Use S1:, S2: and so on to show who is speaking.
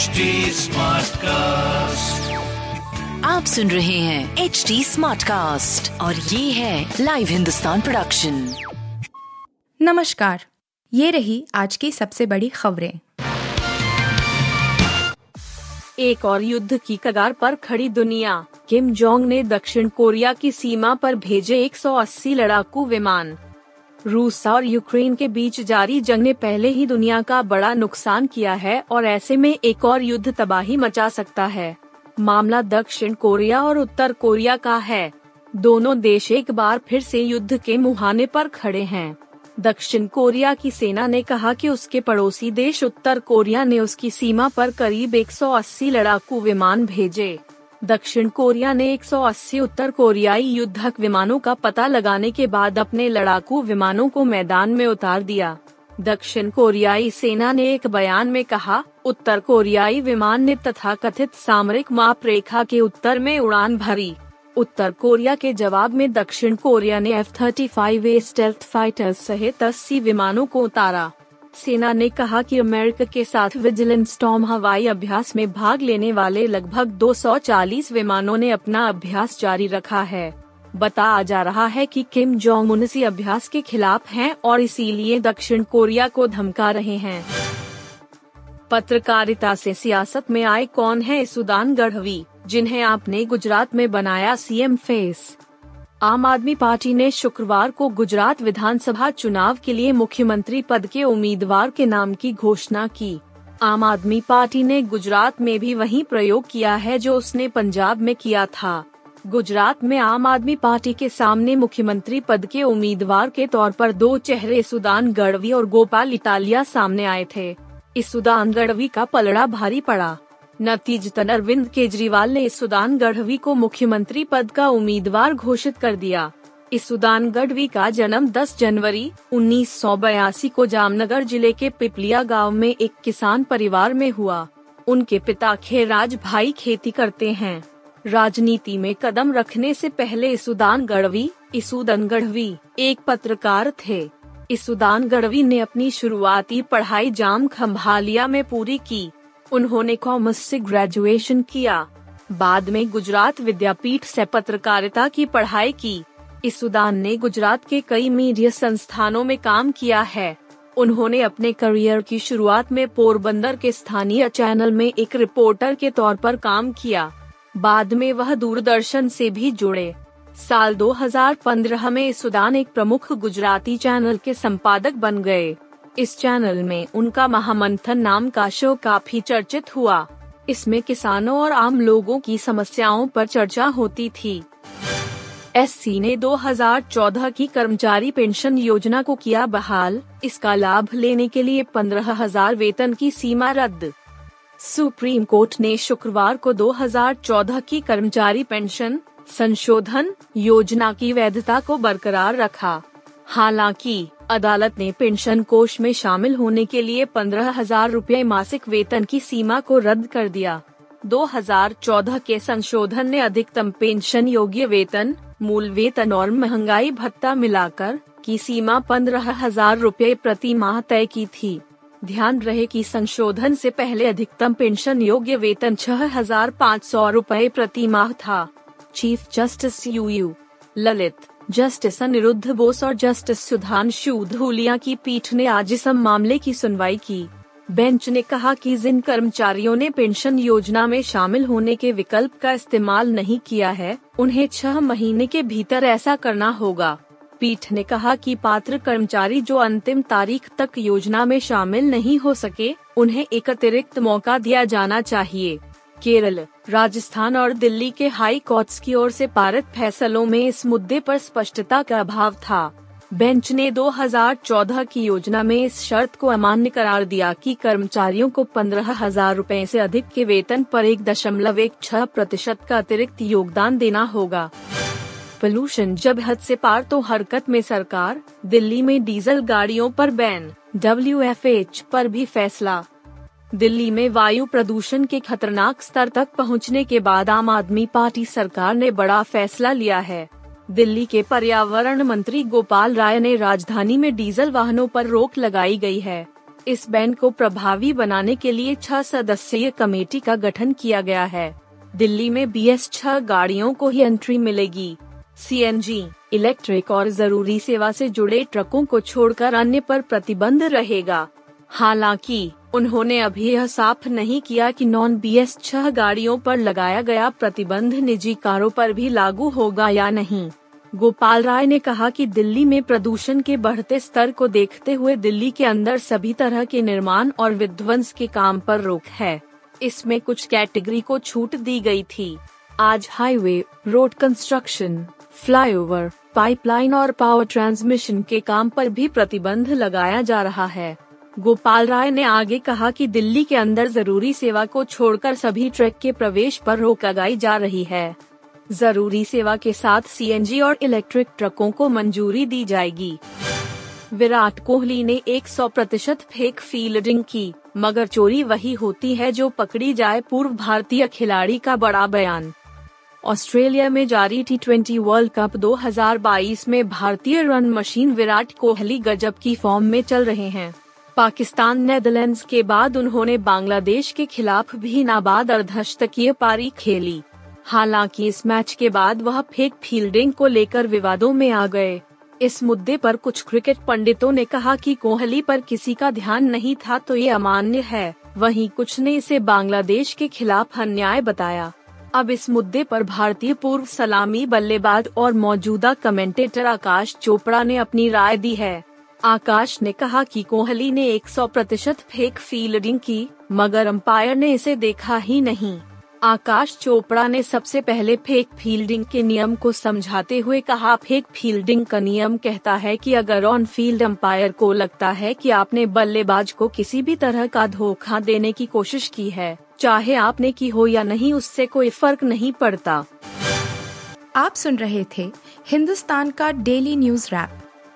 S1: HD cast
S2: आप सुन रहे हैं एच डी स्मार्ट कास्ट और ये है लाइव हिंदुस्तान प्रोडक्शन
S3: नमस्कार ये रही आज की सबसे बड़ी खबरें।
S4: एक और युद्ध की कगार पर खड़ी दुनिया। किम जोंग ने दक्षिण कोरिया की सीमा पर भेजे 180 लड़ाकू विमान। रूस और यूक्रेन के बीच जारी जंग ने पहले ही दुनिया का बड़ा नुकसान किया है और ऐसे में एक और युद्ध तबाही मचा सकता है। मामला दक्षिण कोरिया और उत्तर कोरिया का है। दोनों देश एक बार फिर से युद्ध के मुहाने पर खड़े हैं। दक्षिण कोरिया की सेना ने कहा कि उसके पड़ोसी देश उत्तर कोरिया ने उसकी सीमा पर करीब 180 लड़ाकू विमान भेजे। दक्षिण कोरिया ने 180 उत्तर कोरियाई युद्धक विमानों का पता लगाने के बाद अपने लड़ाकू विमानों को मैदान में उतार दिया। दक्षिण कोरियाई सेना ने एक बयान में कहा, उत्तर कोरियाई विमान ने तथा कथित सामरिक माप रेखा के उत्तर में उड़ान भरी। उत्तर कोरिया के जवाब में दक्षिण कोरिया ने F thirty five stealth fighter सहित अस्सी विमानों को उतारा। सेना ने कहा कि अमेरिका के साथ विजिलेंस स्टॉर्म हवाई अभ्यास में भाग लेने वाले लगभग 240 विमानों ने अपना अभ्यास जारी रखा है। बताया जा रहा है कि किम जोंग उन इसी अभ्यास के खिलाफ हैं और इसीलिए दक्षिण कोरिया को धमका रहे हैं। पत्रकारिता से सियासत में आए कौन है सुदान गढ़वी, जिन्हें आपने गुजरात में बनाया सीएम फेस? आम आदमी पार्टी ने शुक्रवार को गुजरात विधानसभा चुनाव के लिए मुख्यमंत्री पद के उम्मीदवार के नाम की घोषणा की। आम आदमी पार्टी ने गुजरात में भी वही प्रयोग किया है जो उसने पंजाब में किया था। गुजरात में आम आदमी पार्टी के सामने मुख्यमंत्री पद के उम्मीदवार के तौर पर दो चेहरे सुदान गढ़वी और गोपाल इटालिया सामने आए थे। इस सुदान गढ़वी का पलड़ा भारी पड़ा। नतीजतन अरविंद केजरीवाल ने सुदान गढ़वी को मुख्यमंत्री पद का उम्मीदवार घोषित कर दिया। इस सुदान गढ़वी का जन्म 10 जनवरी उन्नीस सौ बयासी को जामनगर ज़िले के पिपलिया गाँव में एक किसान परिवार में हुआ। उनके पिता खेराज भाई खेती करते हैं। राजनीति में कदम रखने से पहले सुदान गढ़वी इसुदन गढ़वी एक पत्रकार थे। इसुदान गढ़वी ने अपनी शुरुआती पढ़ाई जाम खम्भालिया में पूरी की। उन्होंने कॉमर्स से ग्रेजुएशन किया। बाद में गुजरात विद्यापीठ से पत्रकारिता की पढ़ाई की। इसुदान ने गुजरात के कई मीडिया संस्थानों में काम किया है। उन्होंने अपने करियर की शुरुआत में पोरबंदर के स्थानीय चैनल में एक रिपोर्टर के तौर पर काम किया। बाद में वह दूरदर्शन से भी जुड़े। साल 2015 में सुदान एक प्रमुख गुजराती चैनल के संपादक बन गए। इस चैनल में उनका महामंथन नाम का शो काफ़ी चर्चित हुआ। इसमें किसानों और आम लोगों की समस्याओं पर चर्चा होती थी। एससी ने 2014 की कर्मचारी पेंशन योजना को किया बहाल। इसका लाभ लेने के लिए पंद्रह हज़ार वेतन की सीमा रद्द। सुप्रीम कोर्ट ने शुक्रवार को 2014 की कर्मचारी पेंशन संशोधन योजना की वैधता को बरकरार रखा। हालाँकि अदालत ने पेंशन कोष में शामिल होने के लिए पंद्रह हज़ार रूपए मासिक वेतन की सीमा को रद्द कर दिया। 2014 के संशोधन ने अधिकतम पेंशन योग्य वेतन, मूल वेतन और महँगाई भत्ता मिलाकर की सीमा पंद्रह हज़ार रूपए प्रति माह तय की थी। ध्यान रहे कि संशोधन से पहले अधिकतम पेंशन योग्य वेतन छह हज़ार पाँच सौ रूपए प्रति माह था। Chief justice U U Lalit justice Aniruddha Bose और जस्टिस सुधांशु धूलिया की पीठ ने आज इस मामले की सुनवाई की। बेंच ने कहा कि जिन कर्मचारियों ने पेंशन योजना में शामिल होने के विकल्प का इस्तेमाल नहीं किया है, उन्हें छह महीने के भीतर ऐसा करना होगा। पीठ ने कहा कि पात्र कर्मचारी जो अंतिम तारीख तक योजना में शामिल नहीं हो सके, उन्हें एक अतिरिक्त मौका दिया जाना चाहिए। केरल राजस्थान और दिल्ली के हाई कोर्ट्स की ओर से पारित फैसलों में इस मुद्दे पर स्पष्टता का अभाव था। बेंच ने 2014 की योजना में इस शर्त को अमान्य करार दिया कि कर्मचारियों को पंद्रह हज़ार रूपए ऐसी अधिक के वेतन पर एक दशमलव एक छह प्रतिशत का अतिरिक्त योगदान देना होगा। पोल्यूशन जब हद से पार तो हरकत में सरकार, दिल्ली में डीजल गाड़ियों पर बैन, डब्ल्यू पर भी फैसला। दिल्ली में वायु प्रदूषण के खतरनाक स्तर तक पहुँचने के बाद आम आदमी पार्टी सरकार ने बड़ा फैसला लिया है। दिल्ली के पर्यावरण मंत्री गोपाल राय ने राजधानी में डीजल वाहनों पर रोक लगाई गई है। इस बैंड को प्रभावी बनाने के लिए छह सदस्यीय कमेटी का गठन किया गया है। दिल्ली में बी एस छह गाड़ियों को ही एंट्री मिलेगी। CNG इलेक्ट्रिक और ज़रूरी सेवा से जुड़े ट्रकों को छोड़कर अन्य पर प्रतिबंध रहेगा। हालाँकि उन्होंने अभी यह साफ़ नहीं किया कि नॉन बी एस छह गाड़ियों पर लगाया गया प्रतिबंध निजी कारों पर भी लागू होगा या नहीं। गोपाल राय ने कहा कि दिल्ली में प्रदूषण के बढ़ते स्तर को देखते हुए दिल्ली के अंदर सभी तरह के निर्माण और विध्वंस के काम पर रोक है। इसमें कुछ कैटेगरी को छूट दी गई थी। आज highway road construction flyover, pipeline और पावर ट्रांसमिशन के काम पर भी प्रतिबंध लगाया जा रहा है। गोपाल राय ने आगे कहा कि दिल्ली के अंदर ज़रूरी सेवा को छोड़कर सभी ट्रक के प्रवेश पर रोक लगाई जा रही है। ज़रूरी सेवा के साथ सीएनजी और इलेक्ट्रिक ट्रकों को मंजूरी दी जाएगी। विराट कोहली ने 100 प्रतिशत फेक फील्डिंग की, मगर चोरी वही होती है जो पकड़ी जाए पूर्व भारतीय खिलाड़ी का बड़ा बयान। ऑस्ट्रेलिया में जारी टी ट्वेंटी वर्ल्ड कप 2022 में भारतीय रन मशीन विराट कोहली गजब की फॉर्म में चल रहे हैं। पाकिस्तान, नेदरलैंड्स के बाद उन्होंने बांग्लादेश के खिलाफ भी नाबाद अर्धशतकीय पारी खेली। हालाँकि इस मैच के बाद वह फेक फील्डिंग को लेकर विवादों में आ गए। इस मुद्दे पर कुछ क्रिकेट पंडितों ने कहा कि कोहली पर किसी का ध्यान नहीं था तो ये अमान्य है। वहीं कुछ ने इसे बांग्लादेश के खिलाफ अन्याय बताया। अब इस मुद्दे पर भारतीय पूर्व सलामी बल्लेबाज और मौजूदा कमेंटेटर आकाश चोपड़ा ने अपनी राय दी है। आकाश ने कहा कि कोहली ने 100 प्रतिशत फेक फील्डिंग की, मगर अंपायर ने इसे देखा ही नहीं। आकाश चोपड़ा ने सबसे पहले फेक फील्डिंग के नियम को समझाते हुए कहा, फेक फील्डिंग का नियम कहता है कि अगर ऑन फ़ील्ड अंपायर को लगता है कि आपने बल्लेबाज को किसी भी तरह का धोखा देने की कोशिश की है, चाहे आपने की हो या नहीं, उससे कोई फ़र्क नहीं पड़ता।
S3: आप सुन रहे थे हिंदुस्तान का डेली न्यूज़ रैप।